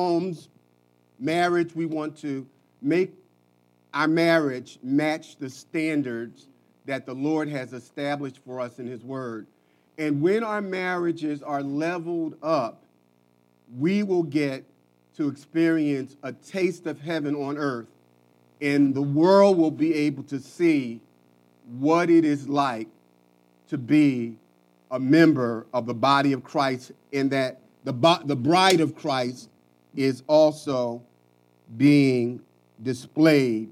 homes, marriage, we want to make our marriage match the standards that the Lord has established for us in His Word. And when our marriages are leveled up, we will get to experience a taste of heaven on earth. And the world will be able to see what it is like to be a member of the body of Christ, and that the, the bride of Christ is also being displayed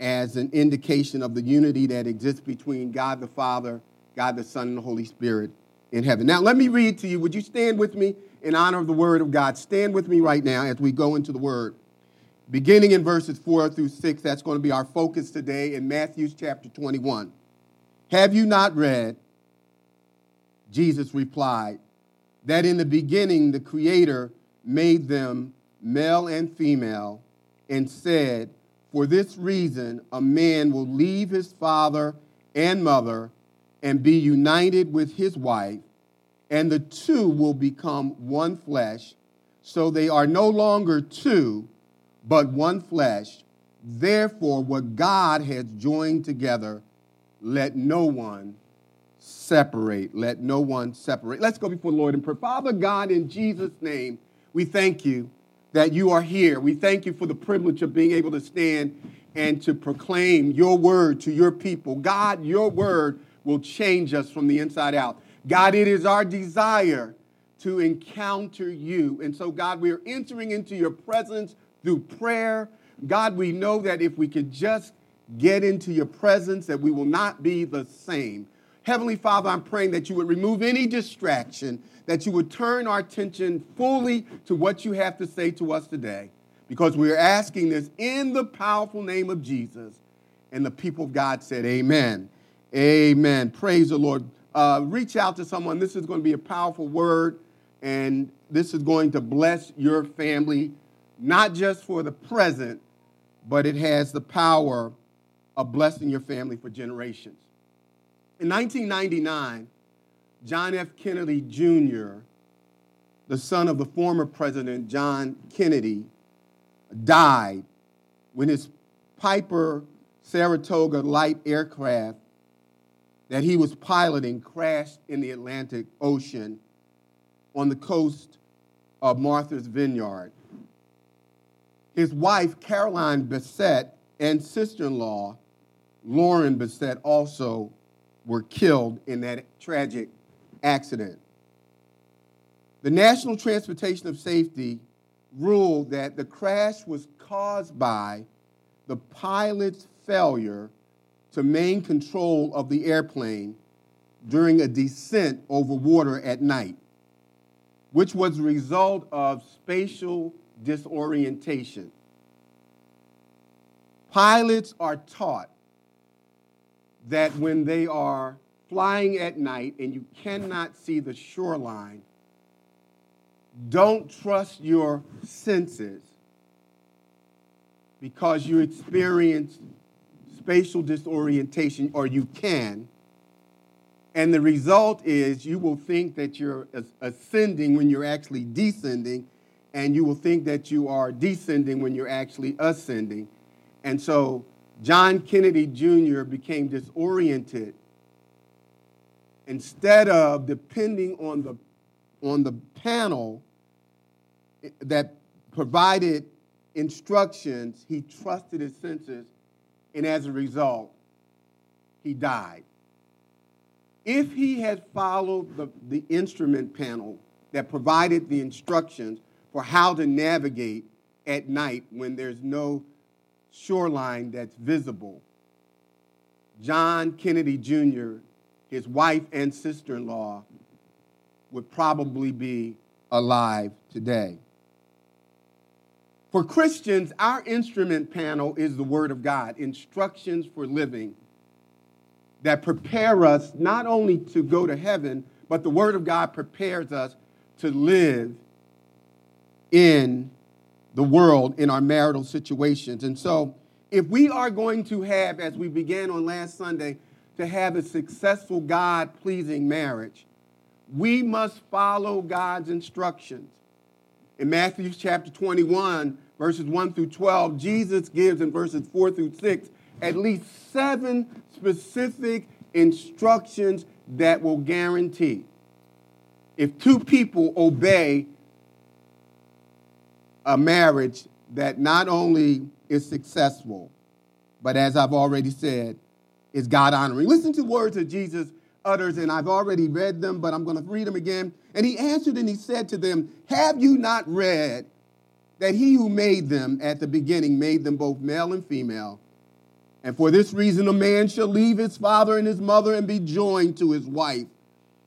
as an indication of the unity that exists between God the Father, God the Son, and the Holy Spirit in heaven. Now, let me read to you. Would you stand with me in honor of the Word of God? Stand with me right now as we go into the Word. Beginning in verses 4 through 6, that's going to be our focus today in Matthew chapter 21. Have you not read? Jesus replied, that in the beginning the Creator made them male and female and said, for this reason, a man will leave his father and mother and be united with his wife, and the two will become one flesh. So they are no longer two, but one flesh. Therefore, what God has joined together, let no one separate. Let no one separate. Let's go before the Lord and pray. Father God, in Jesus' name, we thank you that you are here. We thank you for the privilege of being able to stand and to proclaim your word to your people. God, your word will change us from the inside out. God, it is our desire to encounter you. And so, God, we are entering into your presence through prayer. God, we know that if we could just get into your presence, that we will not be the same. Heavenly Father, I'm praying that you would remove any distraction that you would turn our attention fully to what you have to say to us today, because we are asking this in the powerful name of Jesus. And the people of God said, Amen. Amen. Praise the Lord. Uh, reach out to someone. This is going to be a powerful word, and this is going to bless your family, not just for the present, but it has the power of blessing your family for generations. In 1999, John F. Kennedy Jr., the son of the former President John Kennedy, died when his Piper Saratoga light aircraft that he was piloting crashed in the Atlantic Ocean on the coast of Martha's Vineyard. His wife, Caroline Bessette, and sister in law, Lauren Bessette, also were killed in that tragic accident. The National Transportation of Safety ruled that the crash was caused by the pilot's failure to maintain control of the airplane during a descent over water at night, which was the result of spatial disorientation. Pilots are taught that when they are flying at night and you cannot see the shoreline, don't trust your senses because you experience spatial disorientation, or you can. And the result is you will think that you're ascending when you're actually descending, and you will think that you are descending when you're actually ascending. And so John Kennedy Jr. became disoriented instead of depending on the, on the panel that provided instructions, he trusted his senses, and as a result, he died. If he had followed the, the instrument panel that provided the instructions for how to navigate at night when there's no shoreline that's visible, John Kennedy Jr his wife and sister in law would probably be alive today. For Christians, our instrument panel is the Word of God, instructions for living that prepare us not only to go to heaven, but the Word of God prepares us to live in the world in our marital situations. And so, if we are going to have, as we began on last Sunday, to have a successful, God pleasing marriage, we must follow God's instructions. In Matthew chapter 21, verses 1 through 12, Jesus gives in verses 4 through 6 at least seven specific instructions that will guarantee if two people obey a marriage that not only is successful, but as I've already said, is God honoring. Listen to words that Jesus utters, and I've already read them, but I'm going to read them again. And he answered and he said to them, Have you not read that he who made them at the beginning made them both male and female? And for this reason, a man shall leave his father and his mother and be joined to his wife,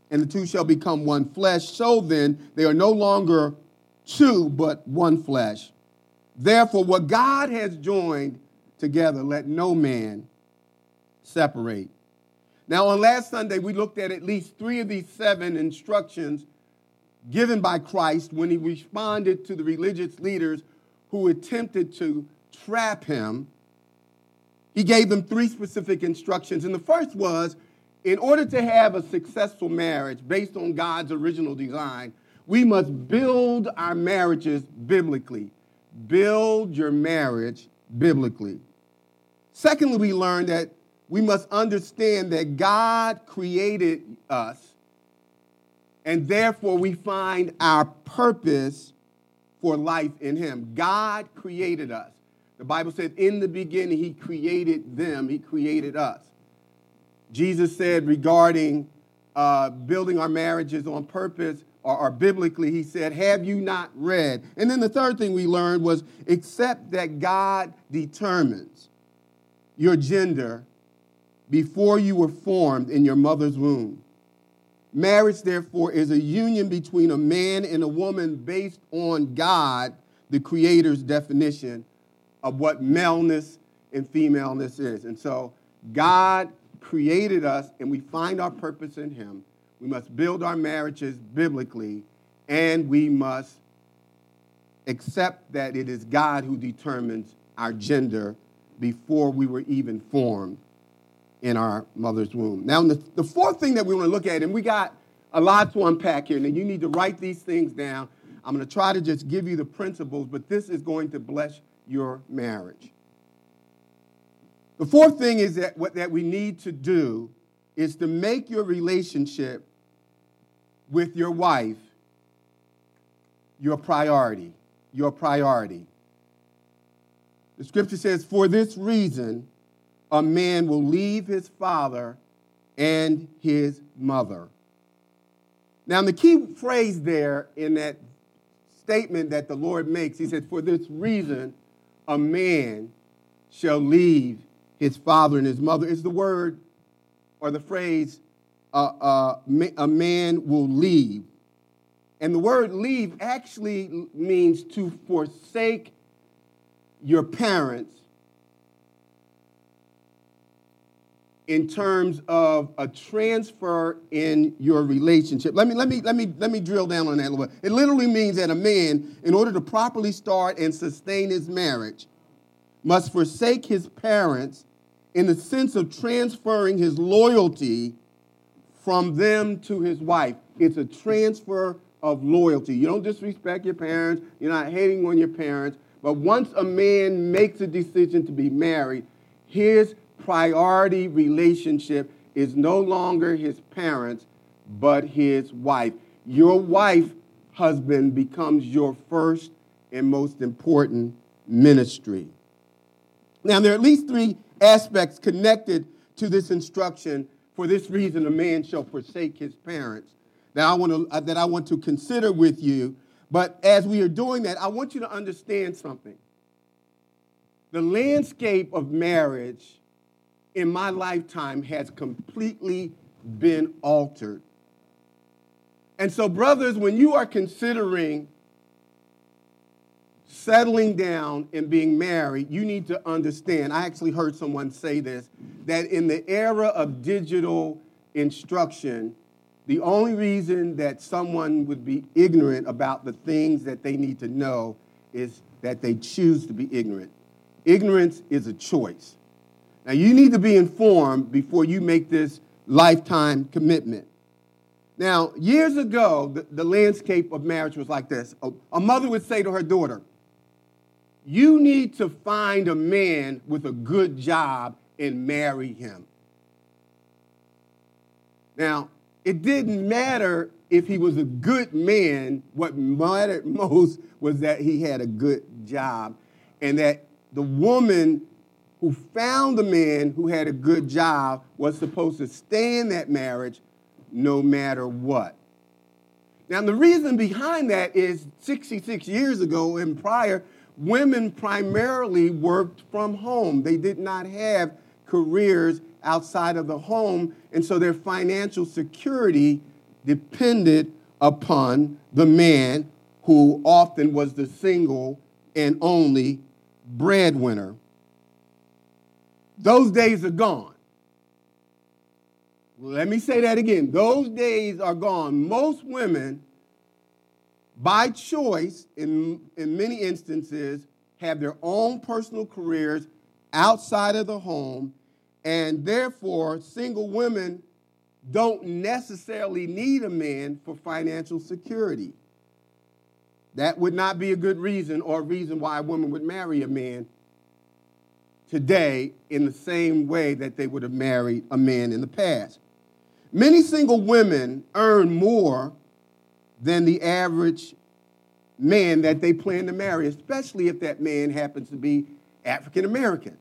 and the two shall become one flesh. So then, they are no longer two, but one flesh. Therefore, what God has joined together, let no man separate. Now, on last Sunday, we looked at at least three of these seven instructions given by Christ when he responded to the religious leaders who attempted to trap him. He gave them three specific instructions. And the first was in order to have a successful marriage based on God's original design, we must build our marriages biblically. Build your marriage biblically. Secondly, we learned that we must understand that God created us, and therefore we find our purpose for life in Him. God created us. The Bible says, in the beginning, He created them, He created us. Jesus said regarding uh, building our marriages on purpose, or, or biblically, He said, Have you not read? And then the third thing we learned was accept that God determines your gender before you were formed in your mother's womb. Marriage, therefore, is a union between a man and a woman based on God, the Creator's definition of what maleness and femaleness is. And so, God created us, and we find our purpose in Him. We must build our marriages biblically, and we must accept that it is God who determines our gender before we were even formed in our mother's womb. Now, the, the fourth thing that we want to look at, and we got a lot to unpack here, and you need to write these things down. I'm going to try to just give you the principles, but this is going to bless your marriage. The fourth thing is that what that we need to do is to make your relationship with your wife your priority. Your priority. The scripture says, For this reason, a man will leave his father and his mother. Now, the key phrase there in that statement that the Lord makes, he said, For this reason, a man shall leave his father and his mother, is the word or the phrase, uh, uh, a man will leave. And the word leave actually means to forsake your parents in terms of a transfer in your relationship. Let me, let me, let me, let me drill down on that a little bit. It literally means that a man, in order to properly start and sustain his marriage, must forsake his parents in the sense of transferring his loyalty from them to his wife. It's a transfer of loyalty. You don't disrespect your parents, you're not hating on your parents, but once a man makes a decision to be married, his priority relationship is no longer his parents, but his wife. Your wife, husband, becomes your first and most important ministry. Now, there are at least three aspects connected to this instruction. For this reason, a man shall forsake his parents that I want to, uh, that I want to consider with you. But as we are doing that, I want you to understand something. The landscape of marriage in my lifetime has completely been altered. And so, brothers, when you are considering settling down and being married, you need to understand. I actually heard someone say this that in the era of digital instruction, the only reason that someone would be ignorant about the things that they need to know is that they choose to be ignorant. Ignorance is a choice. Now, you need to be informed before you make this lifetime commitment. Now, years ago, the, the landscape of marriage was like this a, a mother would say to her daughter, You need to find a man with a good job and marry him. Now, it didn't matter if he was a good man, what mattered most was that he had a good job and that the woman who found the man who had a good job was supposed to stay in that marriage no matter what. Now, the reason behind that is 66 years ago and prior, women primarily worked from home. They did not have careers outside of the home, and so their financial security depended upon the man who often was the single and only breadwinner. Those days are gone. Let me say that again. Those days are gone. Most women, by choice, in, in many instances, have their own personal careers outside of the home, and therefore, single women don't necessarily need a man for financial security. That would not be a good reason or a reason why a woman would marry a man today in the same way that they would have married a man in the past. Many single women earn more than the average man that they plan to marry, especially if that man happens to be African American.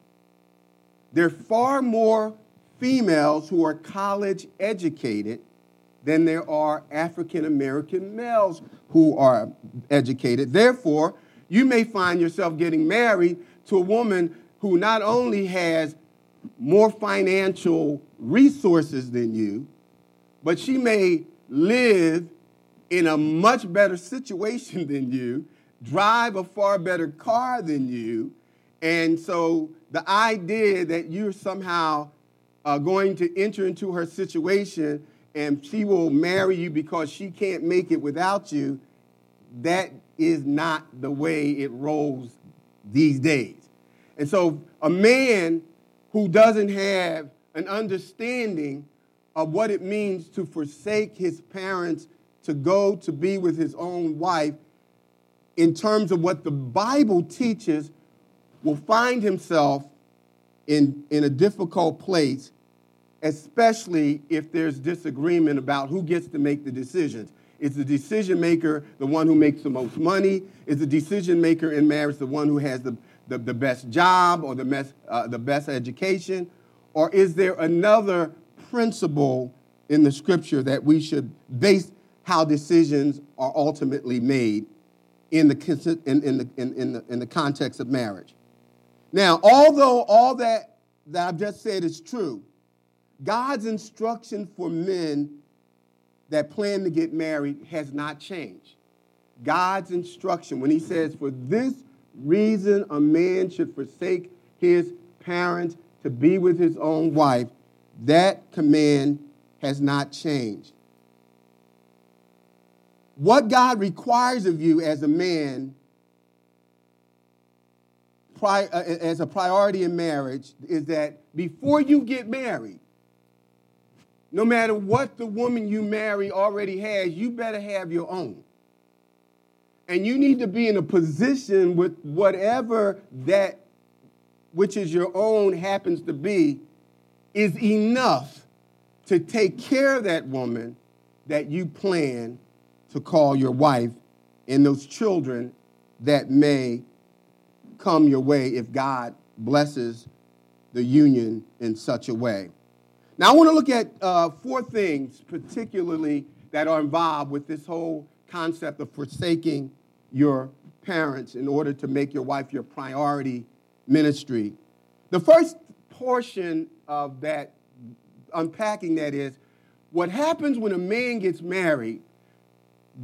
There are far more females who are college educated than there are African American males who are educated. Therefore, you may find yourself getting married to a woman who not only has more financial resources than you, but she may live in a much better situation than you, drive a far better car than you, and so the idea that you're somehow uh, going to enter into her situation and she will marry you because she can't make it without you, that is not the way it rolls these days. And so a man who doesn't have an understanding of what it means to forsake his parents to go to be with his own wife in terms of what the Bible teaches will find himself in, in a difficult place, especially if there's disagreement about who gets to make the decisions. Is the decision maker the one who makes the most money? Is the decision maker in marriage the one who has the, the, the best job or the best, uh, the best education? Or is there another principle in the scripture that we should base how decisions are ultimately made in the, in, in, the, in, in, the, in the context of marriage? Now, although all that, that I've just said is true, God's instruction for men that plan to get married has not changed. God's instruction, when He says, For this reason a man should forsake his parents to be with his own wife, that command has not changed. What God requires of you as a man pri- uh, as a priority in marriage is that before you get married, no matter what the woman you marry already has, you better have your own. And you need to be in a position with whatever that which is your own happens to be is enough to take care of that woman that you plan to call your wife and those children that may come your way if God blesses the union in such a way. Now, I want to look at uh, four things, particularly that are involved with this whole concept of forsaking your parents in order to make your wife your priority ministry. The first portion of that, unpacking that, is what happens when a man gets married.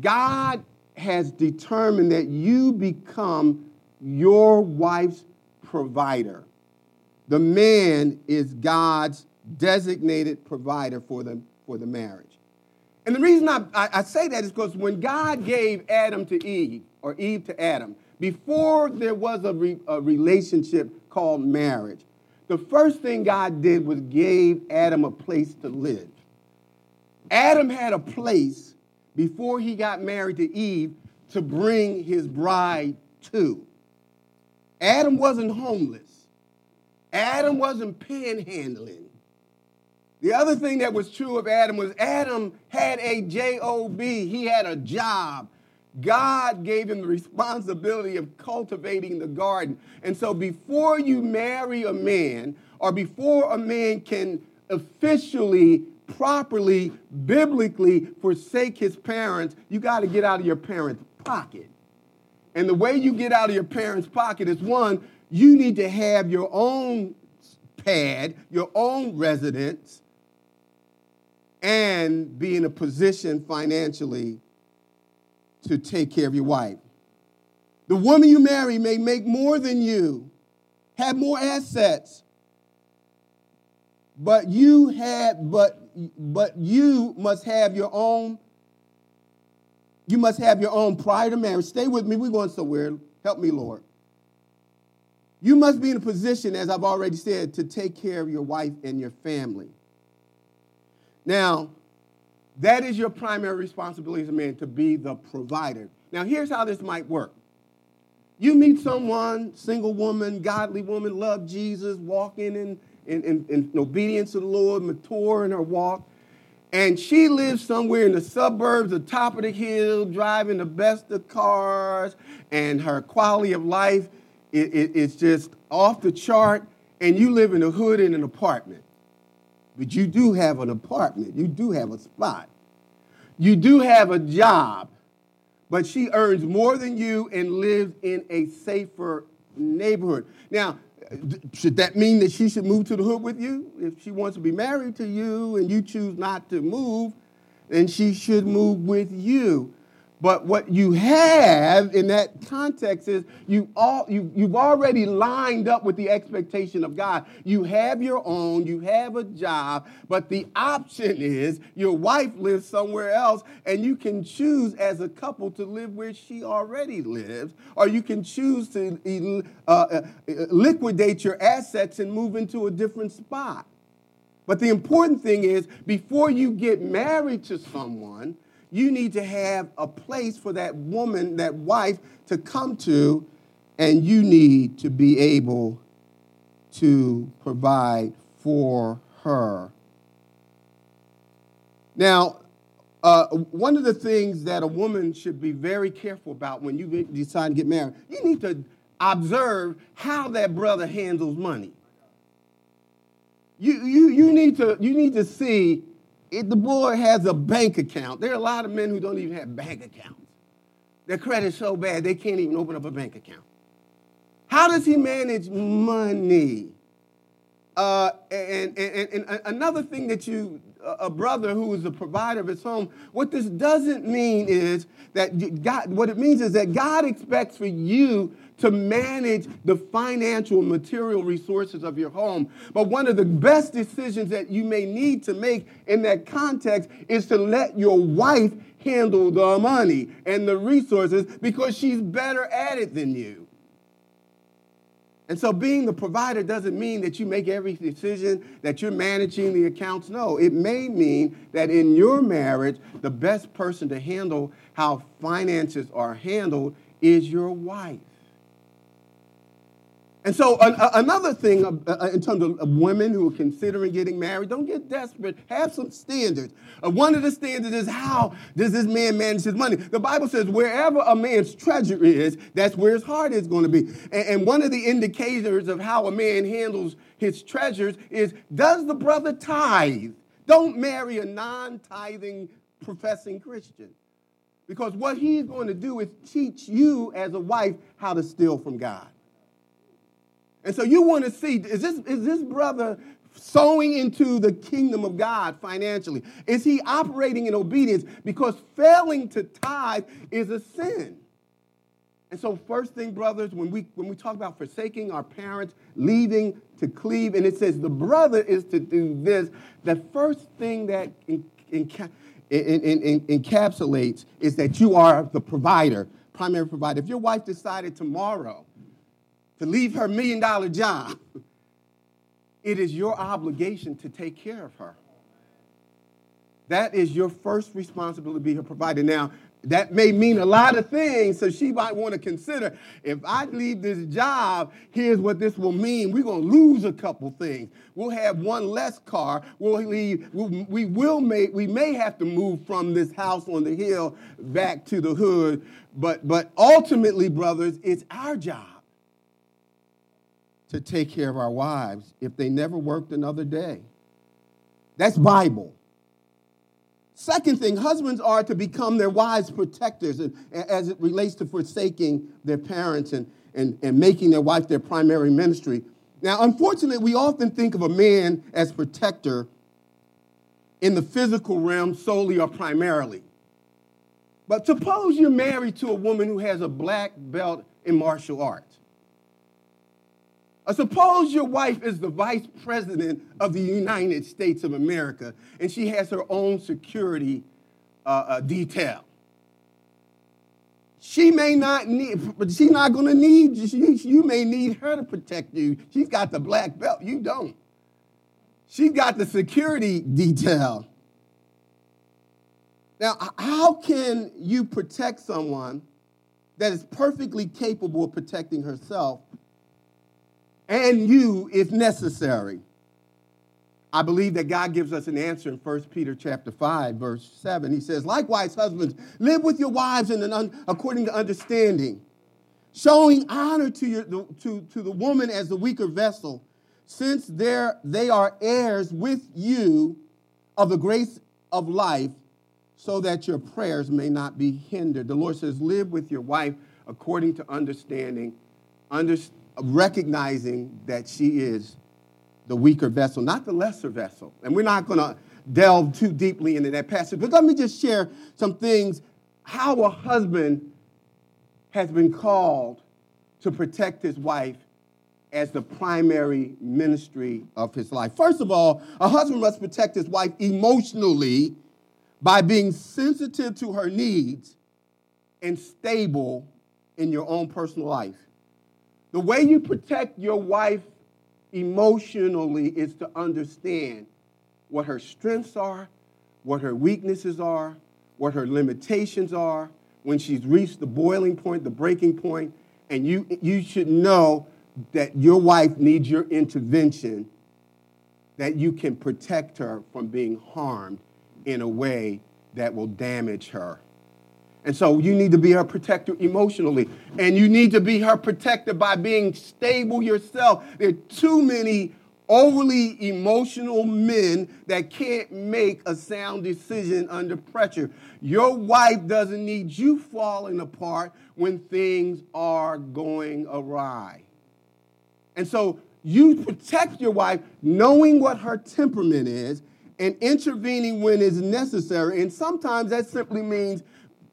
God has determined that you become your wife's provider. The man is God's designated provider for the, for the marriage. And the reason I, I, I say that is because when God gave Adam to Eve, or Eve to Adam, before there was a, re, a relationship called marriage, the first thing God did was gave Adam a place to live. Adam had a place before he got married to Eve to bring his bride to. Adam wasn't homeless. Adam wasn't panhandling. The other thing that was true of Adam was Adam had a job. He had a job. God gave him the responsibility of cultivating the garden. And so before you marry a man, or before a man can officially, properly, biblically forsake his parents, you got to get out of your parents' pocket. And the way you get out of your parents' pocket is one, you need to have your own pad, your own residence, and be in a position financially to take care of your wife. The woman you marry may make more than you, have more assets, but you had but but you must have your own you must have your own prior to marriage. Stay with me, we're going somewhere. Help me, Lord. You must be in a position, as I've already said, to take care of your wife and your family. Now, that is your primary responsibility as a man to be the provider. Now, here's how this might work. You meet someone, single woman, godly woman, love Jesus, walking in, in, in, in obedience to the Lord, mature in her walk, and she lives somewhere in the suburbs, the top of the hill, driving the best of cars, and her quality of life is it, it, just off the chart, and you live in the hood in an apartment. But you do have an apartment, you do have a spot. You do have a job, but she earns more than you and lives in a safer neighborhood. Now, should that mean that she should move to the hood with you? If she wants to be married to you and you choose not to move, then she should move with you. But what you have in that context is you all, you, you've already lined up with the expectation of God. You have your own, you have a job, but the option is your wife lives somewhere else, and you can choose as a couple to live where she already lives, or you can choose to uh, uh, liquidate your assets and move into a different spot. But the important thing is, before you get married to someone, you need to have a place for that woman, that wife, to come to, and you need to be able to provide for her. Now, uh, one of the things that a woman should be very careful about when you decide to get married, you need to observe how that brother handles money. You, you, you, need, to, you need to see if the boy has a bank account. There are a lot of men who don't even have bank accounts. Their credit's so bad they can't even open up a bank account. How does he manage money? Uh, and, and, and, another thing that you, a brother who is the provider of his home, what this doesn't mean is that God, what it means is that God expects for you to manage the financial material resources of your home. But one of the best decisions that you may need to make in that context is to let your wife handle the money and the resources because she's better at it than you. And so being the provider doesn't mean that you make every decision, that you're managing the accounts. No, it may mean that in your marriage, the best person to handle how finances are handled is your wife. And so, another thing uh, uh, in terms of women who are considering getting married, don't get desperate. Have some standards. Uh, one of the standards is how does this man manage his money? The Bible says wherever a man's treasure is, that's where his heart is going to be. And, and one of the indicators of how a man handles his treasures is does the brother tithe? Don't marry a non tithing professing Christian. Because what he's going to do is teach you as a wife how to steal from God. And so you want to see is this, is this brother sowing into the kingdom of God financially? Is he operating in obedience? Because failing to tithe is a sin. And so, first thing, brothers, when we when we talk about forsaking our parents, leaving to cleave, and it says the brother is to do this, the first thing that in, in, in, encapsulates is that you are the provider, primary provider. If your wife decided tomorrow to leave her million dollar job, it is your obligation to take care of her. That is your first responsibility to be her provider. Now, that may mean a lot of things, so she might want to consider if I leave this job, here's what this will mean. We're going to lose a couple things. We'll have one less car. We'll leave, we will make, we may have to move from this house on the hill back to the hood. But, but ultimately, brothers, it's our job to take care of our wives if they never worked another day. That's Bible. Second thing, husbands are to become their wives' protectors as it relates to forsaking their parents and, and, and making their wife their primary ministry. Now, unfortunately, we often think of a man as protector in the physical realm solely or primarily. But suppose you're married to a woman who has a black belt in martial arts. Uh, suppose your wife is the vice president of the United States of America and she has her own security uh, uh, detail. She may not need, but she's not going to need, you. you may need her to protect you. She's got the black belt, you don't. She's got the security detail. Now, how can you protect someone that is perfectly capable of protecting herself and you if necessary. I believe that God gives us an answer in 1 Peter chapter 5 verse 7. He says, "Likewise husbands, live with your wives in un- according to understanding, showing honor to your to, to the woman as the weaker vessel, since they are heirs with you of the grace of life, so that your prayers may not be hindered." The Lord says, "Live with your wife according to understanding, understanding recognizing that she is the weaker vessel, not the lesser vessel. And we're not going to delve too deeply into that passage, but let me just share some things how a husband has been called to protect his wife as the primary ministry of his life. First of all, a husband must protect his wife emotionally by being sensitive to her needs and stable in your own personal life. The way you protect your wife emotionally is to understand what her strengths are, what her weaknesses are, what her limitations are, when she's reached the boiling point, the breaking point, and you, you should know that your wife needs your intervention, that you can protect her from being harmed in a way that will damage her. And so you need to be her protector emotionally. And you need to be her protector by being stable yourself. There are too many overly emotional men that can't make a sound decision under pressure. Your wife doesn't need you falling apart when things are going awry. And so you protect your wife knowing what her temperament is and intervening when is necessary. And sometimes that simply means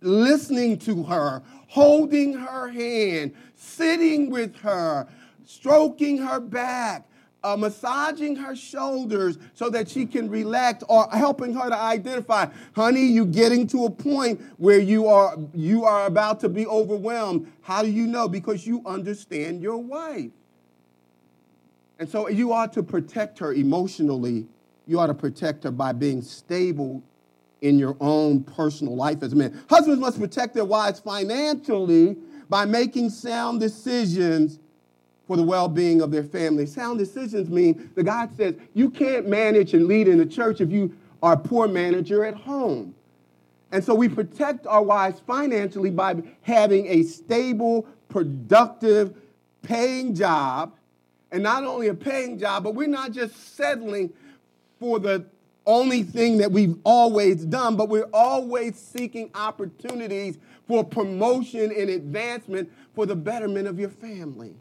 listening to her, holding her hand, sitting with her, stroking her back, uh, massaging her shoulders so that she can relax or helping her to identify honey you're getting to a point where you are you are about to be overwhelmed. How do you know? Because you understand your wife. And so you ought to protect her emotionally. You ought to protect her by being stable in your own personal life as men. Husbands must protect their wives financially by making sound decisions for the well being of their family. Sound decisions mean the God says you can't manage and lead in the church if you are a poor manager at home. And so we protect our wives financially by having a stable, productive, paying job. And not only a paying job, but we're not just settling for the only thing that we've always done, but we're always seeking opportunities for promotion and advancement for the betterment of your family.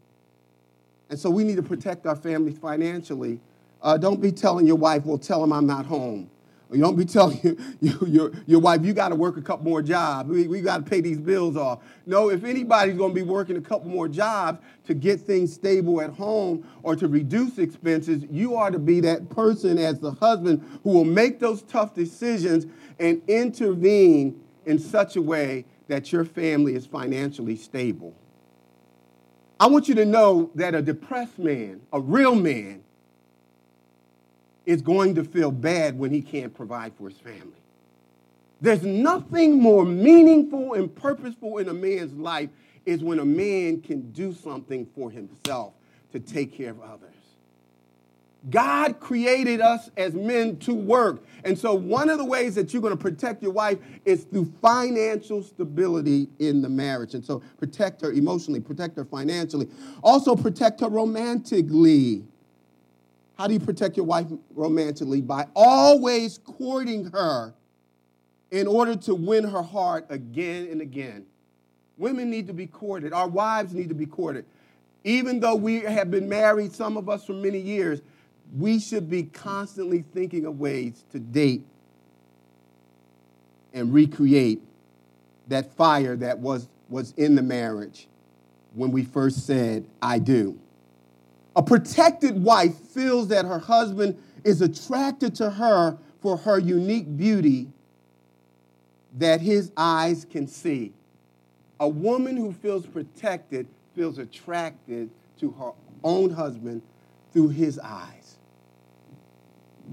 And so we need to protect our families financially. Uh, don't be telling your wife, well, tell him I'm not home. You don't be telling your, your, your, your wife, you got to work a couple more jobs. We, we got to pay these bills off. No, if anybody's going to be working a couple more jobs to get things stable at home or to reduce expenses, you are to be that person as the husband who will make those tough decisions and intervene in such a way that your family is financially stable. I want you to know that a depressed man, a real man, is going to feel bad when he can't provide for his family. There's nothing more meaningful and purposeful in a man's life is when a man can do something for himself to take care of others. God created us as men to work. And so, one of the ways that you're going to protect your wife is through financial stability in the marriage. And so, protect her emotionally, protect her financially, also protect her romantically. How do you protect your wife romantically? By always courting her in order to win her heart again and again. Women need to be courted, our wives need to be courted. Even though we have been married, some of us for many years, we should be constantly thinking of ways to date and recreate that fire that was, was in the marriage when we first said, I do. A protected wife feels that her husband is attracted to her for her unique beauty that his eyes can see. A woman who feels protected feels attracted to her own husband through his eyes.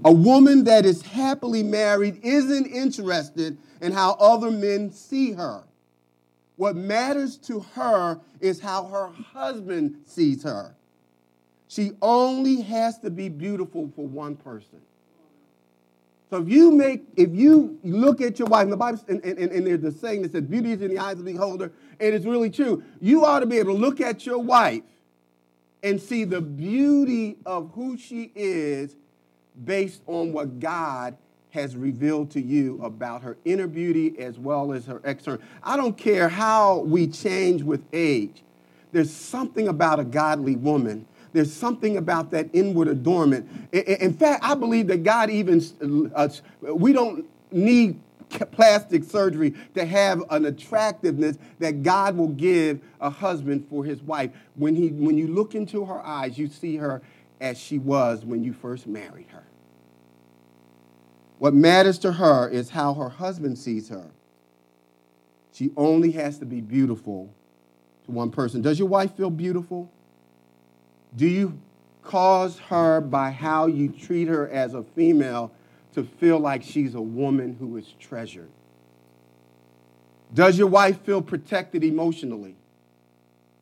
A woman that is happily married isn't interested in how other men see her. What matters to her is how her husband sees her. She only has to be beautiful for one person. So if you make, if you look at your wife, and the Bible, and, and, and there's a saying that says, beauty is in the eyes of the beholder, and it's really true. You ought to be able to look at your wife and see the beauty of who she is based on what God has revealed to you about her inner beauty as well as her external. I don't care how we change with age. There's something about a godly woman. There's something about that inward adornment. In fact, I believe that God even, uh, we don't need plastic surgery to have an attractiveness that God will give a husband for his wife. When, he, when you look into her eyes, you see her as she was when you first married her. What matters to her is how her husband sees her. She only has to be beautiful to one person. Does your wife feel beautiful? Do you cause her by how you treat her as a female to feel like she's a woman who is treasured? Does your wife feel protected emotionally?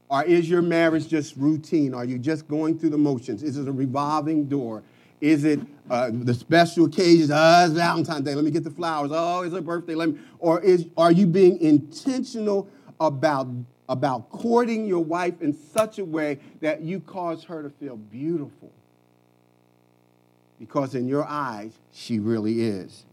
Or is your marriage just routine? Are you just going through the motions? Is it a revolving door? Is it uh, the special occasions? Oh, it's Valentine's Day. Let me get the flowers. Oh, it's her birthday. Let me. Or is are you being intentional about about courting your wife in such a way that you cause her to feel beautiful? Because in your eyes, she really is.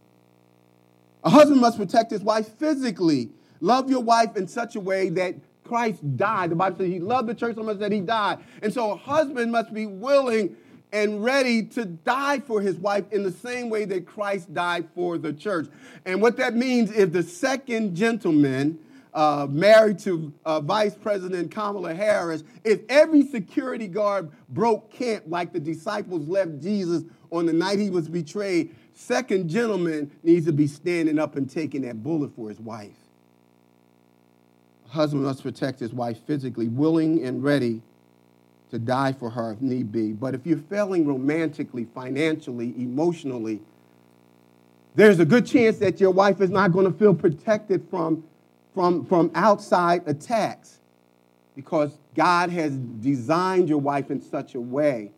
A husband must protect his wife physically. Love your wife in such a way that Christ died. The Bible says he loved the church so much that he died. And so a husband must be willing and ready to die for his wife in the same way that Christ died for the church. And what that means is the second gentleman, uh, married to uh, Vice President Kamala Harris, if every security guard broke camp like the disciples left Jesus on the night he was betrayed, second gentleman needs to be standing up and taking that bullet for his wife. Husband must protect his wife physically, willing and ready to die for her if need be. But if you're failing romantically, financially, emotionally, there's a good chance that your wife is not going to feel protected from, from, from outside attacks because God has designed your wife in such a way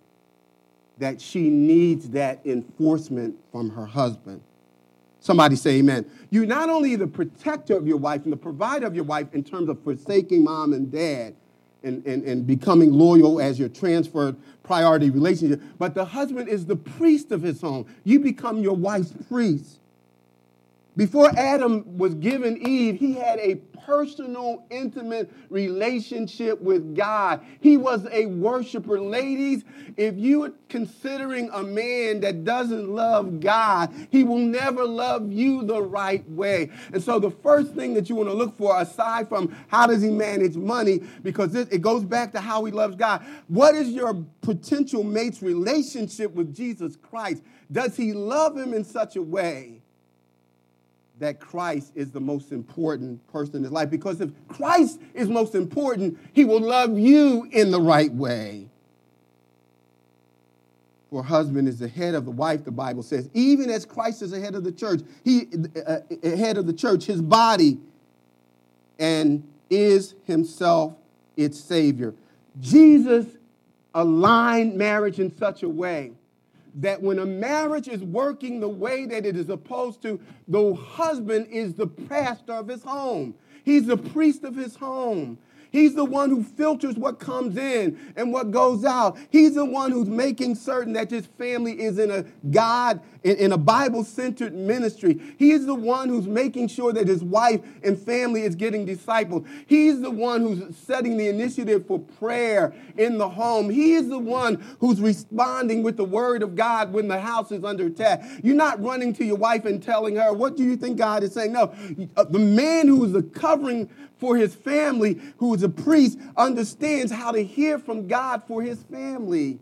that she needs that enforcement from her husband. Somebody say amen. You're not only the protector of your wife and the provider of your wife in terms of forsaking mom and dad, and, and, and becoming loyal as your transferred priority relationship. But the husband is the priest of his home. You become your wife's priest. Before Adam was given Eve, he had a personal, intimate relationship with God. He was a worshiper. Ladies, if you are considering a man that doesn't love God, he will never love you the right way. And so the first thing that you want to look for, aside from how does he manage money, because it goes back to how he loves God, what is your potential mate's relationship with Jesus Christ? Does he love him in such a way? That Christ is the most important person in his life. Because if Christ is most important, he will love you in the right way. For husband is the head of the wife, the Bible says. Even as Christ is the head of the church, he uh, uh head of the church, his body, and is himself its savior. Jesus aligned marriage in such a way that when a marriage is working the way that it is supposed to, the husband is the pastor of his home. He's the priest of his home. He's the one who filters what comes in and what goes out. He's the one who's making certain that his family is in a God, in, in a Bible centered ministry. He's the one who's making sure that his wife and family is getting discipled. He's the one who's setting the initiative for prayer in the home. He is the one who's responding with the word of God when the house is under attack. You're not running to your wife and telling her, What do you think God is saying? No, uh, the man who is the covering for his family, who is a priest, understands how to hear from God for his family.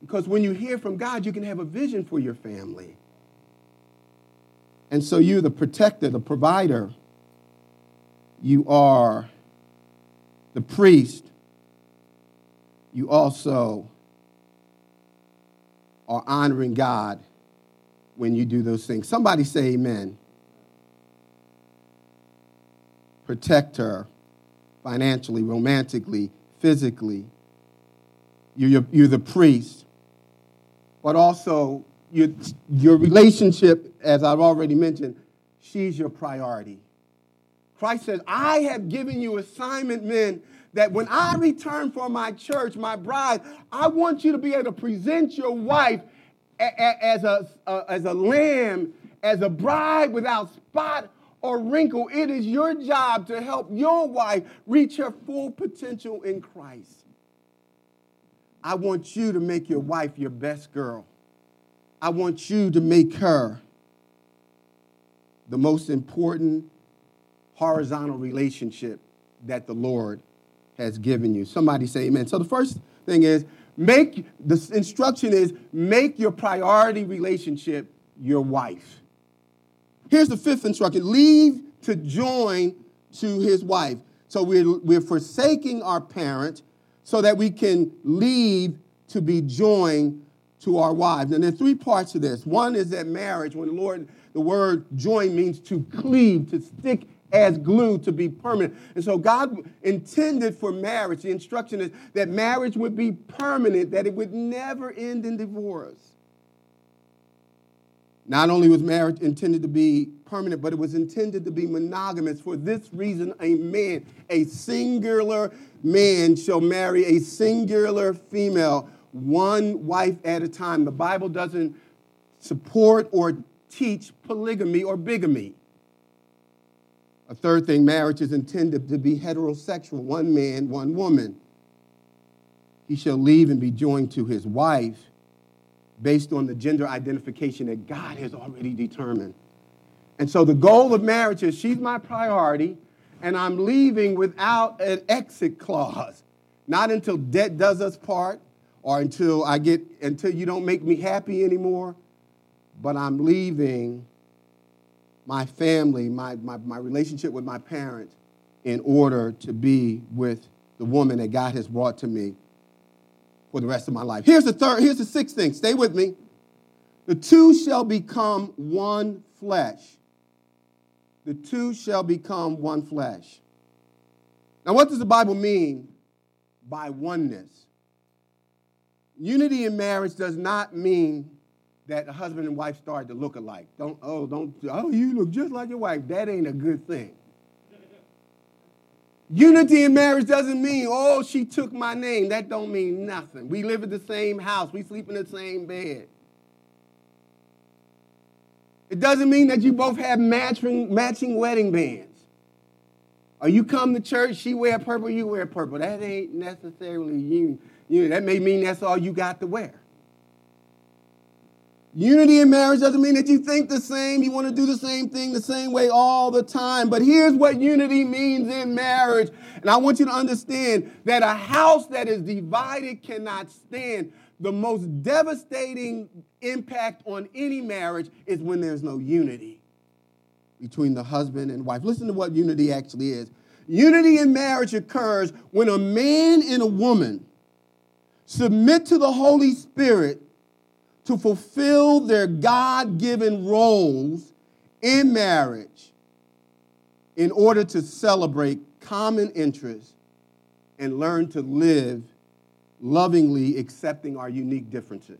Because when you hear from God, you can have a vision for your family. And so you're the protector, the provider. You are the priest. You also are honoring God when you do those things. Somebody say amen protect her financially, romantically, physically. You're, you're the priest. But also, your, your relationship, as I've already mentioned, she's your priority. Christ says, I have given you assignment, men, that when I return for my church, my bride, I want you to be able to present your wife as a, as a lamb, as a bride without spot or wrinkle. It is your job to help your wife reach her full potential in Christ. I want you to make your wife your best girl. I want you to make her the most important horizontal relationship that the Lord has given you. Somebody say amen. So the first thing is make the instruction is make your priority relationship your wife. Here's the fifth instruction leave to join to his wife. So we're, we're forsaking our parent so that we can leave to be joined to our wives. And there are three parts to this. One is that marriage, when the Lord, the word join means to cleave, to stick as glue, to be permanent. And so God intended for marriage, the instruction is that marriage would be permanent, that it would never end in divorce. Not only was marriage intended to be permanent, but it was intended to be monogamous. For this reason, a man, a singular man, shall marry a singular female, one wife at a time. The Bible doesn't support or teach polygamy or bigamy. A third thing, marriage is intended to be heterosexual one man, one woman. He shall leave and be joined to his wife based on the gender identification that God has already determined. And so the goal of marriage is she's my priority, and I'm leaving without an exit clause. Not until debt does us part or until I get until you don't make me happy anymore, but I'm leaving my family, my, my, my relationship with my parents in order to be with the woman that God has brought to me for the rest of my life. Here's the third, here's the sixth thing. Stay with me. The two shall become one flesh. The two shall become one flesh. Now, what does the Bible mean by oneness? Unity in marriage does not mean that a husband and wife start to look alike. Don't, oh, don't, oh, you look just like your wife. That ain't a good thing. Unity in marriage doesn't mean, oh, she took my name. That don't mean nothing. We live in the same house. We sleep in the same bed. It doesn't mean that you both have matching, matching wedding bands. Or you come to church, she wear purple, you wear purple. That ain't necessarily you. you know, that may mean that's all you got to wear. Unity in marriage doesn't mean that you think the same, you want to do the same thing the same way all the time. But here's what unity means in marriage. And I want you to understand that a house that is divided cannot stand. The most devastating impact on any marriage is when there's no unity between the husband and wife. Listen to what unity actually is. Unity in marriage occurs when a man and a woman submit to the Holy Spirit to fulfill their God given roles in marriage in order to celebrate common interests and learn to live lovingly accepting our unique differences.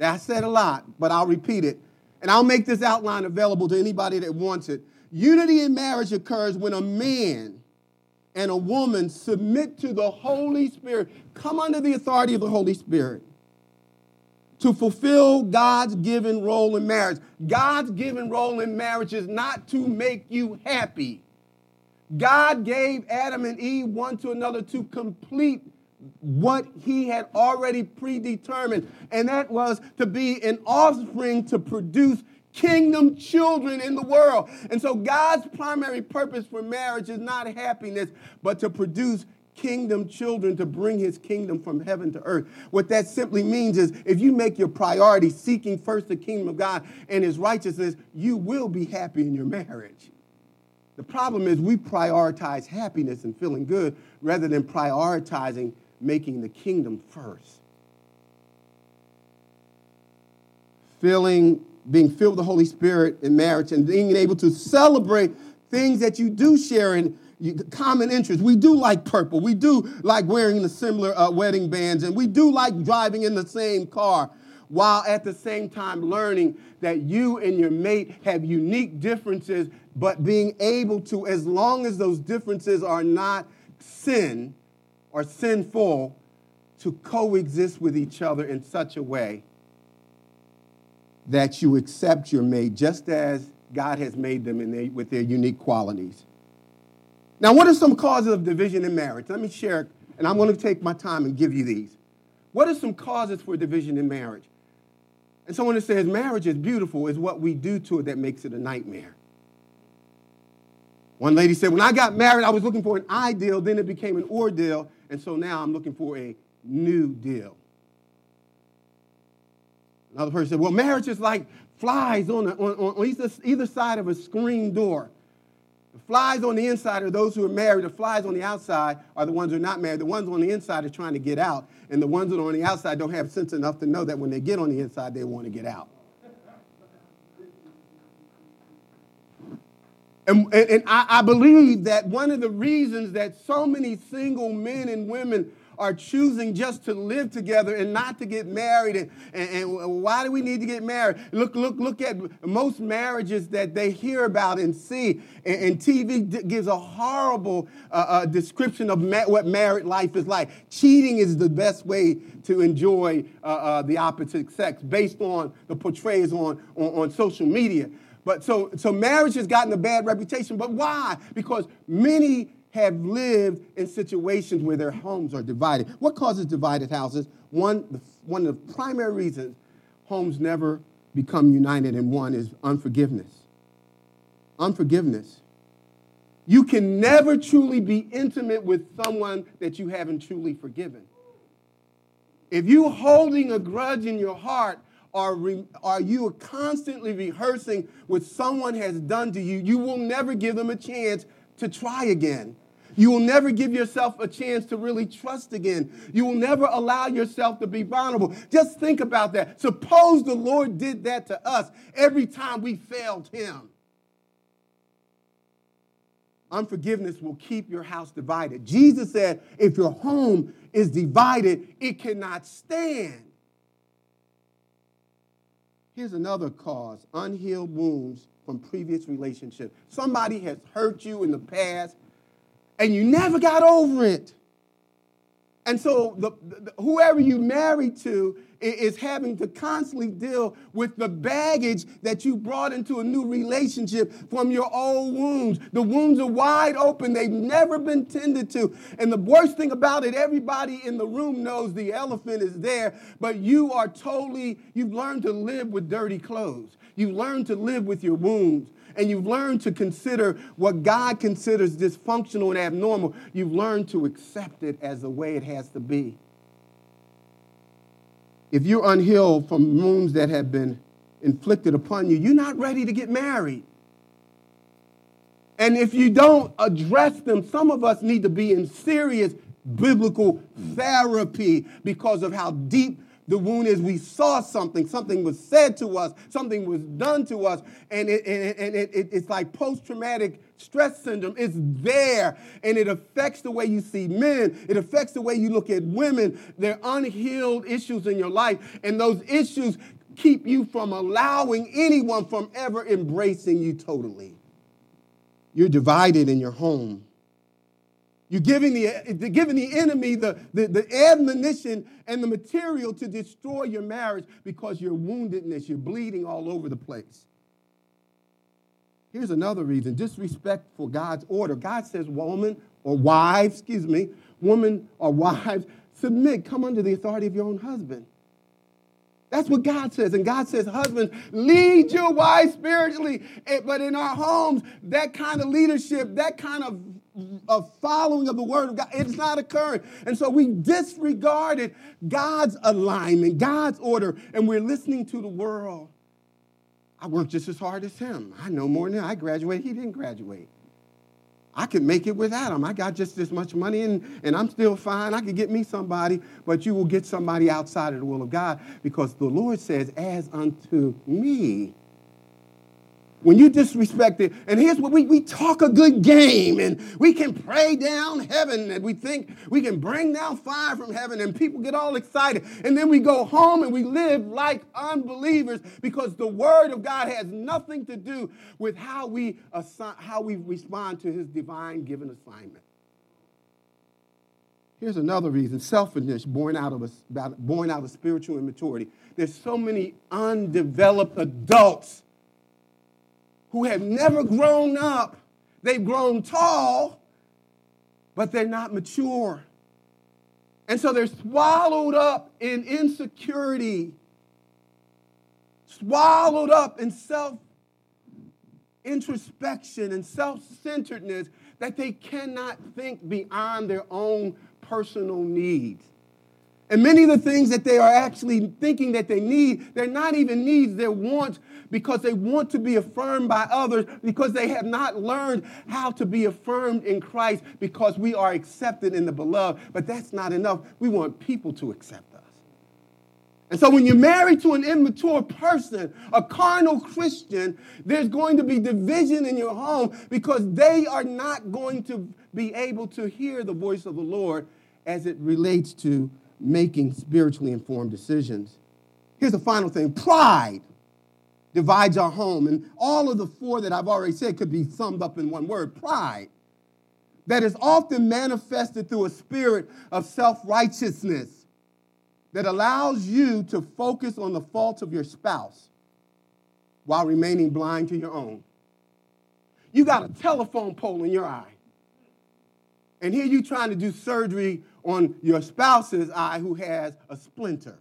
I said a lot, but I'll repeat it. And I'll make this outline available to anybody that wants it. Unity in marriage occurs when a man and a woman submit to the Holy Spirit, come under the authority of the Holy Spirit to fulfill God's given role in marriage. God's given role in marriage is not to make you happy. God gave Adam and Eve one to another to complete what he had already predetermined, and that was to be an offspring to produce kingdom children in the world. And so God's primary purpose for marriage is not happiness, but to produce kingdom children to bring his kingdom from heaven to earth. What that simply means is if you make your priority seeking first the kingdom of God and his righteousness, you will be happy in your marriage. The problem is we prioritize happiness and feeling good rather than prioritizing making the kingdom first. Feeling being filled with the Holy Spirit in marriage and being able to celebrate things that you do share in common interests. We do like purple. We do like wearing the similar uh, wedding bands, and we do like driving in the same car, while at the same time learning that you and your mate have unique differences, but being able to, as long as those differences are not sin or sinful, to coexist with each other in such a way that you accept your mate just as God has made them their, with their unique qualities. Now, what are some causes of division in marriage? Let me share, and I'm going to take my time and give you these. What are some causes for division in marriage? And someone that says marriage is beautiful is what we do to it that makes it a nightmare. One lady said, When I got married, I was looking for an ideal, then it became an ordeal, and so now I'm looking for a new deal. Another person said, Well, marriage is like flies on, on, on either, either side of a screen door. The flies on the inside are those who are married. The flies on the outside are the ones who are not married. The ones on the inside are trying to get out. And the ones that are on the outside don't have sense enough to know that when they get on the inside, they want to get out. And, and, and I, I believe that one of the reasons that so many single men and women are choosing just to live together and not to get married. And, and, and, why do we need to get married? Look, look, look at most marriages that they hear about and see. And, and TV d- gives a horrible uh, uh, description of ma- what married life is like. Cheating is the best way to enjoy uh, uh the opposite sex based on the portrayals on, on, on social media. But so, so marriage has gotten a bad reputation. But why? Because many have lived in situations where their homes are divided. What causes divided houses? One, one of the primary reasons homes never become united in one is unforgiveness. Unforgiveness. You can never truly be intimate with someone that you haven't truly forgiven. If you're holding a grudge in your heart, or re, are you constantly rehearsing what someone has done to you, you will never give them a chance to try again. You will never give yourself a chance to really trust again. You will never allow yourself to be vulnerable. Just think about that. Suppose the Lord did that to us every time we failed Him. Unforgiveness will keep your house divided. Jesus said, if your home is divided, it cannot stand. Here's another cause unhealed wounds from previous relationships. Somebody has hurt you in the past and you never got over it. And so, the, the, whoever you married to is having to constantly deal with the baggage that you brought into a new relationship from your old wounds. The wounds are wide open, they've never been tended to. And the worst thing about it, everybody in the room knows the elephant is there, but you are totally, you've learned to live with dirty clothes. You've learned to live with your wounds and you've learned to consider what God considers dysfunctional and abnormal, you've learned to accept it as the way it has to be. If you're unhealed from wounds that have been inflicted upon you, you're not ready to get married. And if you don't address them, some of us need to be in serious biblical therapy because of how deep the wound is we saw something, something was said to us, something was done to us, and, it, and, and it, it, it's like post traumatic stress syndrome. It's there, and it affects the way you see men, it affects the way you look at women. They're unhealed issues in your life, and those issues keep you from allowing anyone from ever embracing you totally. You're divided in your home. You're giving the, giving the enemy the, the, the admonition and the material to destroy your marriage because your woundedness, you're bleeding all over the place. Here's another reason disrespect for God's order. God says, woman or wives, excuse me, woman or wives, submit, come under the authority of your own husband. That's what God says. And God says, husbands, lead your wives spiritually. Eh, but in our homes, that kind of leadership, that kind of, of following of the word of God, it's not occurring. And so we disregarded God's alignment, God's order, and we're listening to the world. I work just as hard as him. I know more than him. I graduated. He didn't graduate. I could make it without him. I got just this much money and, and I'm still fine. I could get me somebody, but you will get somebody outside of the will of God because the Lord says, as unto me when you disrespect it, and here's what we, we talk a good game and we can pray down heaven and we think we can bring down fire from heaven and people get all excited. And then we go home and we live like unbelievers because the word of God has nothing to do with how we, how we respond to his divine given assignment. Here's another reason selfishness born out of, a, born out of spiritual immaturity. There's so many undeveloped adults who have never grown up. They've grown tall, but they're not mature. And so they're swallowed up in insecurity, swallowed up in self introspection and self centeredness that they cannot think beyond their own personal needs. And many of the things that they are actually thinking that they need, they're not even needs, they're wants because they want to be affirmed by others because they have not learned how to be affirmed in Christ because we are accepted in the beloved. But that's not enough. We want people to accept us. And so when you're married to an immature person, a carnal Christian, there's going to be division in your home because they are not going to be able to hear the voice of the Lord as it relates to making spiritually informed decisions. Here's the final thing pride divides our home. And all of the four that I've already said could be summed up in one word pride. That is often manifested through a spirit of self righteousness that allows you to focus on the faults of your spouse while remaining blind to your own. You got a telephone pole in your eye. And here you trying to do surgery on your spouse's eye who has a splinter.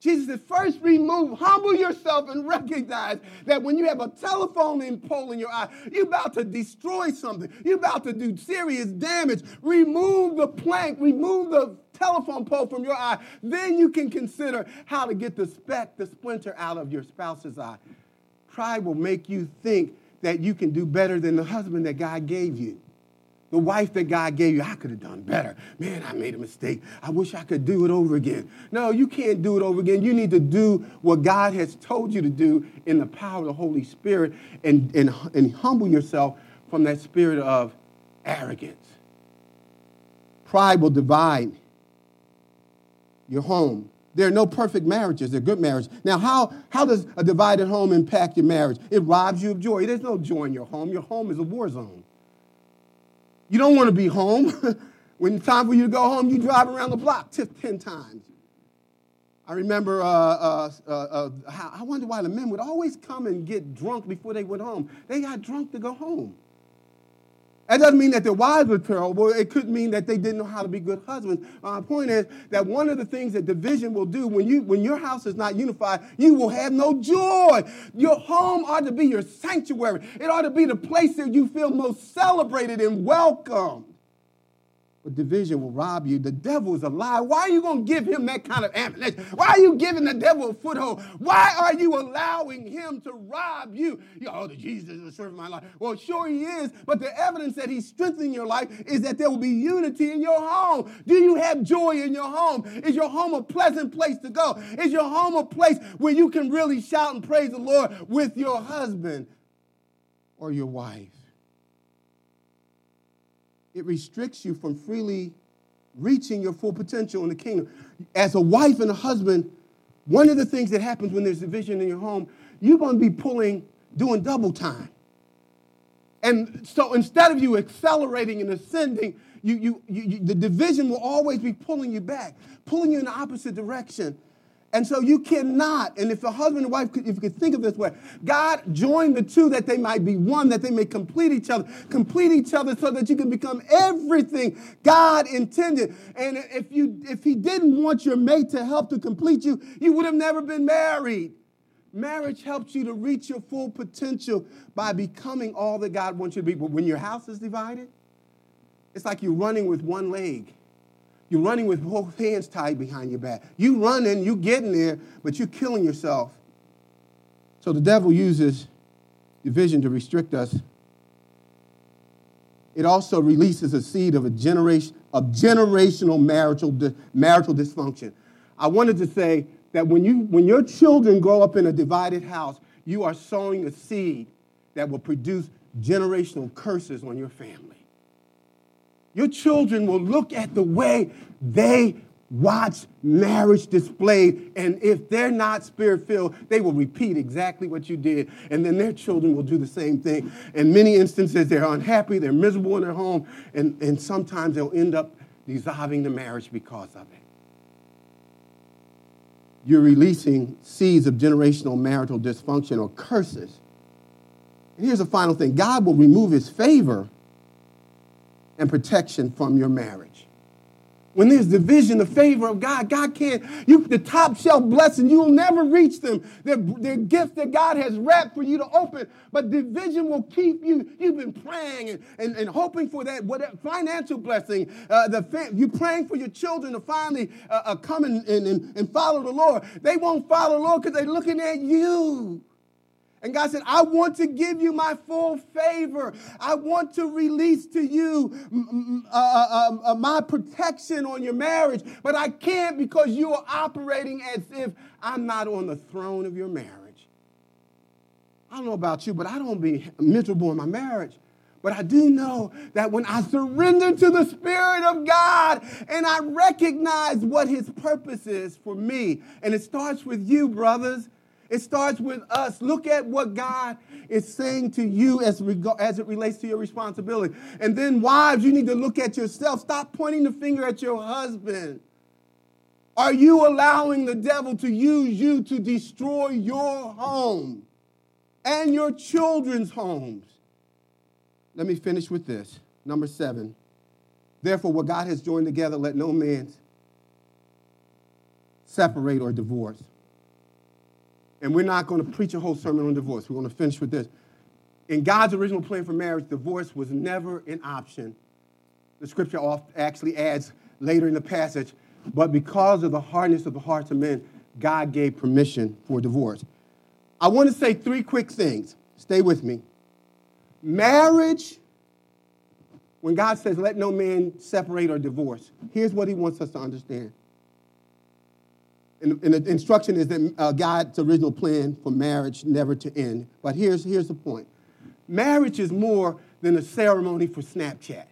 Jesus said, first remove, humble yourself and recognize that when you have a telephone pole in your eye, you're about to destroy something. You're about to do serious damage. Remove the plank, remove the telephone pole from your eye. Then you can consider how to get the speck, the splinter out of your spouse's eye. Pride will make you think that you can do better than the husband that God gave you the wife that God gave you, I could have done better. Man, I made a mistake. I wish I could do it over again. No, you can't do it over again. You need to do what God has told you to do in the power of the Holy Spirit and, and, and humble yourself from that spirit of arrogance. Pride will divide your home. There are no perfect marriages, they're good marriages. Now, how, how does a divided home impact your marriage? It robs you of joy. There's no joy in your home. Your home is a war zone. You don't want to be home. when it's time for you to go home, you drive around the block 10 times. I remember, uh, uh, uh, uh I wonder why the men would always come and get drunk before they went home. They got drunk to go home. That doesn't mean that their wives were terrible. It could mean that they didn't know how to be good husbands. My point is that one of the things that division will do when you when your house is not unified, you will have no joy. Your home ought to be your sanctuary. It ought to be the place that you feel most celebrated and welcomed. Division will rob you. The devil is a lie. Why are you going to give him that kind of ammunition? Why are you giving the devil a foothold? Why are you allowing him to rob you? you oh, the Jesus is the servant of my life. Well, sure he is, but the evidence that he's strengthening your life is that there will be unity in your home. Do you have joy in your home? Is your home a pleasant place to go? Is your home a place where you can really shout and praise the Lord with your husband or your wife? It restricts you from freely reaching your full potential in the kingdom. As a wife and a husband, one of the things that happens when there's division in your home, you're going to be pulling, doing double time. And so instead of you accelerating and ascending, you, you, you, the division will always be pulling you back, pulling you in the opposite direction. And so you cannot, and if a husband and wife, if you could think of this way, God joined the two that they might be one, that they may complete each other, complete each other so that you can become everything God intended. And if you if he didn't want your mate to help to complete you, you would have never been married. Marriage helps you to reach your full potential by becoming all that God wants you to be. But when your house is divided, it's like you're running with one leg. You're running with both hands tied behind your back. You running, you getting there, but you're killing yourself. So the devil uses division to restrict us. It also releases a seed of a generation of generational marital, marital dysfunction. I wanted to say that when, you, when your children grow up in a divided house, you are sowing a seed that will produce generational curses on your family. Your children will look at the way they watch marriage displayed, and if they're not spirit filled, they will repeat exactly what you did, and then their children will do the same thing. In many instances, they're unhappy, they're miserable in their home, and, and sometimes they'll end up dissolving the marriage because of it. You're releasing seeds of generational marital dysfunction or curses. And here's the final thing God will remove his favor and protection from your marriage. When there's division, the favor of God, God can't, you, the top shelf blessing, you'll never reach them. They're gifts that God has wrapped for you to open, but division will keep you. You've been praying and, and, and hoping for that whatever, financial blessing. Uh, the you're praying for your children to finally uh, uh, come and, and, and follow the Lord. They won't follow the Lord because they're looking at you. And God said, I want to give you my full favor. I want to release to you uh, uh, uh, my protection on your marriage, but I can't because you are operating as if I'm not on the throne of your marriage. I don't know about you, but I don't be miserable in my marriage. But I do know that when I surrender to the Spirit of God and I recognize what His purpose is for me, and it starts with you, brothers, it starts with us. Look at what God is saying to you as, as it relates to your responsibility. And then, wives, you need to look at yourself. Stop pointing the finger at your husband. Are you allowing the devil to use you to destroy your home and your children's homes? Let me finish with this. Number seven. Therefore, what God has joined together, let no man separate or divorce. And we're not going to preach a whole sermon on divorce. We're going to finish with this. In God's original plan for marriage, divorce was never an option. The scripture actually adds later in the passage, but because of the hardness of the hearts of men, God gave permission for divorce. I want to say three quick things. Stay with me. Marriage, when God says, let no man separate or divorce, here's what he wants us to understand and, the instruction is that uh, God's original plan for marriage never to end. But here's, here's the point marriage is more than a ceremony for Snapchat.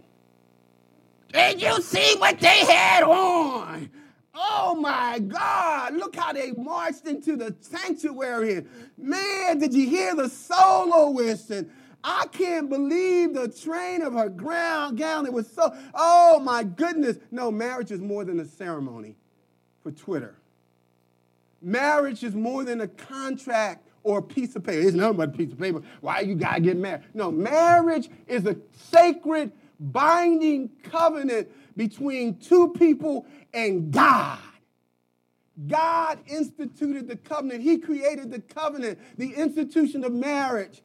Did you see what they had on? Oh my God, look how they marched into the sanctuary. man, did you hear the soloist? And I can't believe the train of her ground gown. It was so, oh my goodness. No, marriage is more than a ceremony for Twitter. Marriage is more than a contract or a piece of paper. It's nothing but a piece of paper. Why you gotta get married? No, marriage is a sacred, binding covenant between two people and God. God instituted the covenant. He created the covenant, the institution of marriage.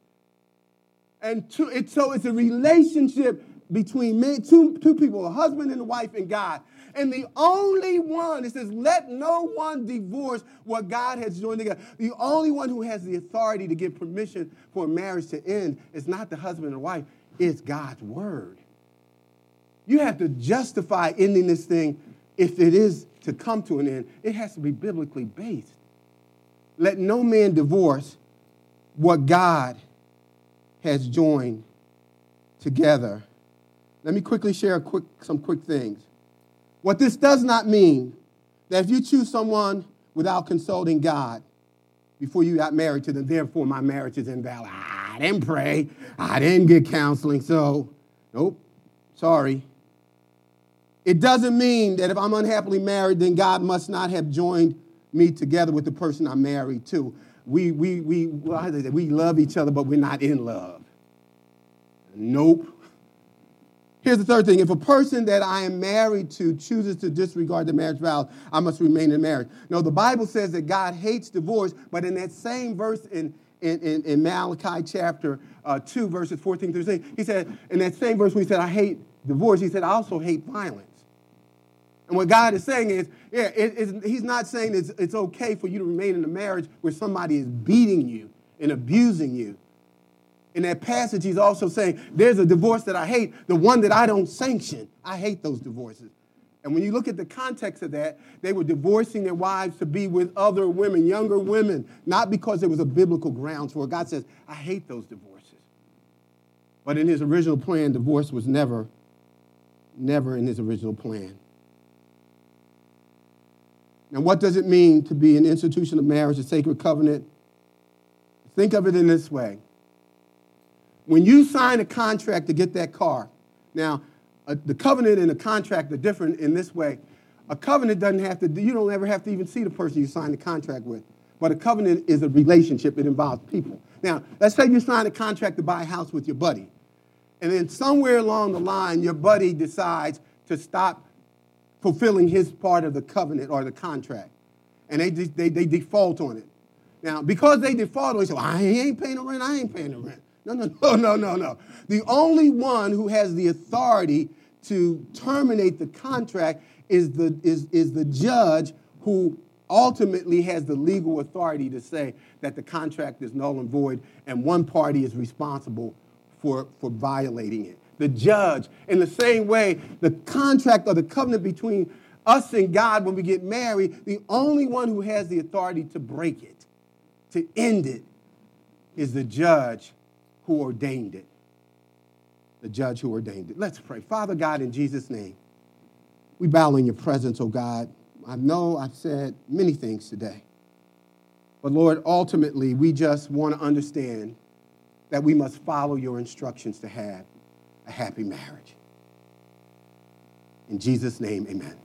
And to, it, so it's a relationship between men, two, two people, a husband and a wife and God. And the only one, it says, let no one divorce what God has joined together. The only one who has the authority to give permission for a marriage to end is not the husband and wife, it's God's word. You have to justify ending this thing if it is to come to an end. It has to be biblically based. Let no man divorce what God has joined together. Let me quickly share quick, some quick things. What this does not mean that if you choose someone without consulting God before you got married to them, therefore my marriage is invalid. I didn't pray, I didn't get counseling, so nope, sorry. It doesn't mean that if I'm unhappily married, then God must not have joined me together with the person I'm married to. We, we, we, we love each other, but we're not in love. Nope. Here's the third thing. If a person that I am married to chooses to disregard the marriage vows, I must remain in marriage. No, the Bible says that God hates divorce, but in that same verse in, in, in, in Malachi chapter uh, 2, verses 14 through 16, he said, in that same verse when he said, I hate divorce, he said, I also hate violence. And what God is saying is, yeah, it, He's not saying it's, it's okay for you to remain in a marriage where somebody is beating you and abusing you in that passage, he's also saying, There's a divorce that I hate, the one that I don't sanction. I hate those divorces. And when you look at the context of that, they were divorcing their wives to be with other women, younger women, not because there was a biblical grounds for it. God says, I hate those divorces. But in his original plan, divorce was never, never in his original plan. Now, what does it mean to be an institution of marriage, a sacred covenant? Think of it in this way when you sign a contract to get that car, now, uh, the covenant and the contract are different in this way. A covenant doesn't have to, you don't ever have to even see the person you sign the contract with. But a covenant is a relationship, it involves people. Now, let's say you sign a contract to buy a house with your buddy. And then somewhere along the line, your buddy decides to stop fulfilling his part of the covenant or the contract. And they, they, they default on it. Now, because they default on it, they say, well, I ain't paying the rent, I ain't paying the rent. No, no, no, no, no, no. The only one who has the authority to terminate the contract is the, is, is the judge who ultimately has the legal authority to say that the contract is null and void and one party is responsible for, for violating it. The judge, in the same way, the contract or the covenant between us and God when we get married, the only one who has the authority to break it, to end it, is the judge who ordained it. The judge who ordained it. Let's pray. Father God, in Jesus' name, we bow in your presence, oh God. I know I've said many things today. But Lord, ultimately, we just want to understand that we must follow your instructions to have a happy marriage. In Jesus' name, amen.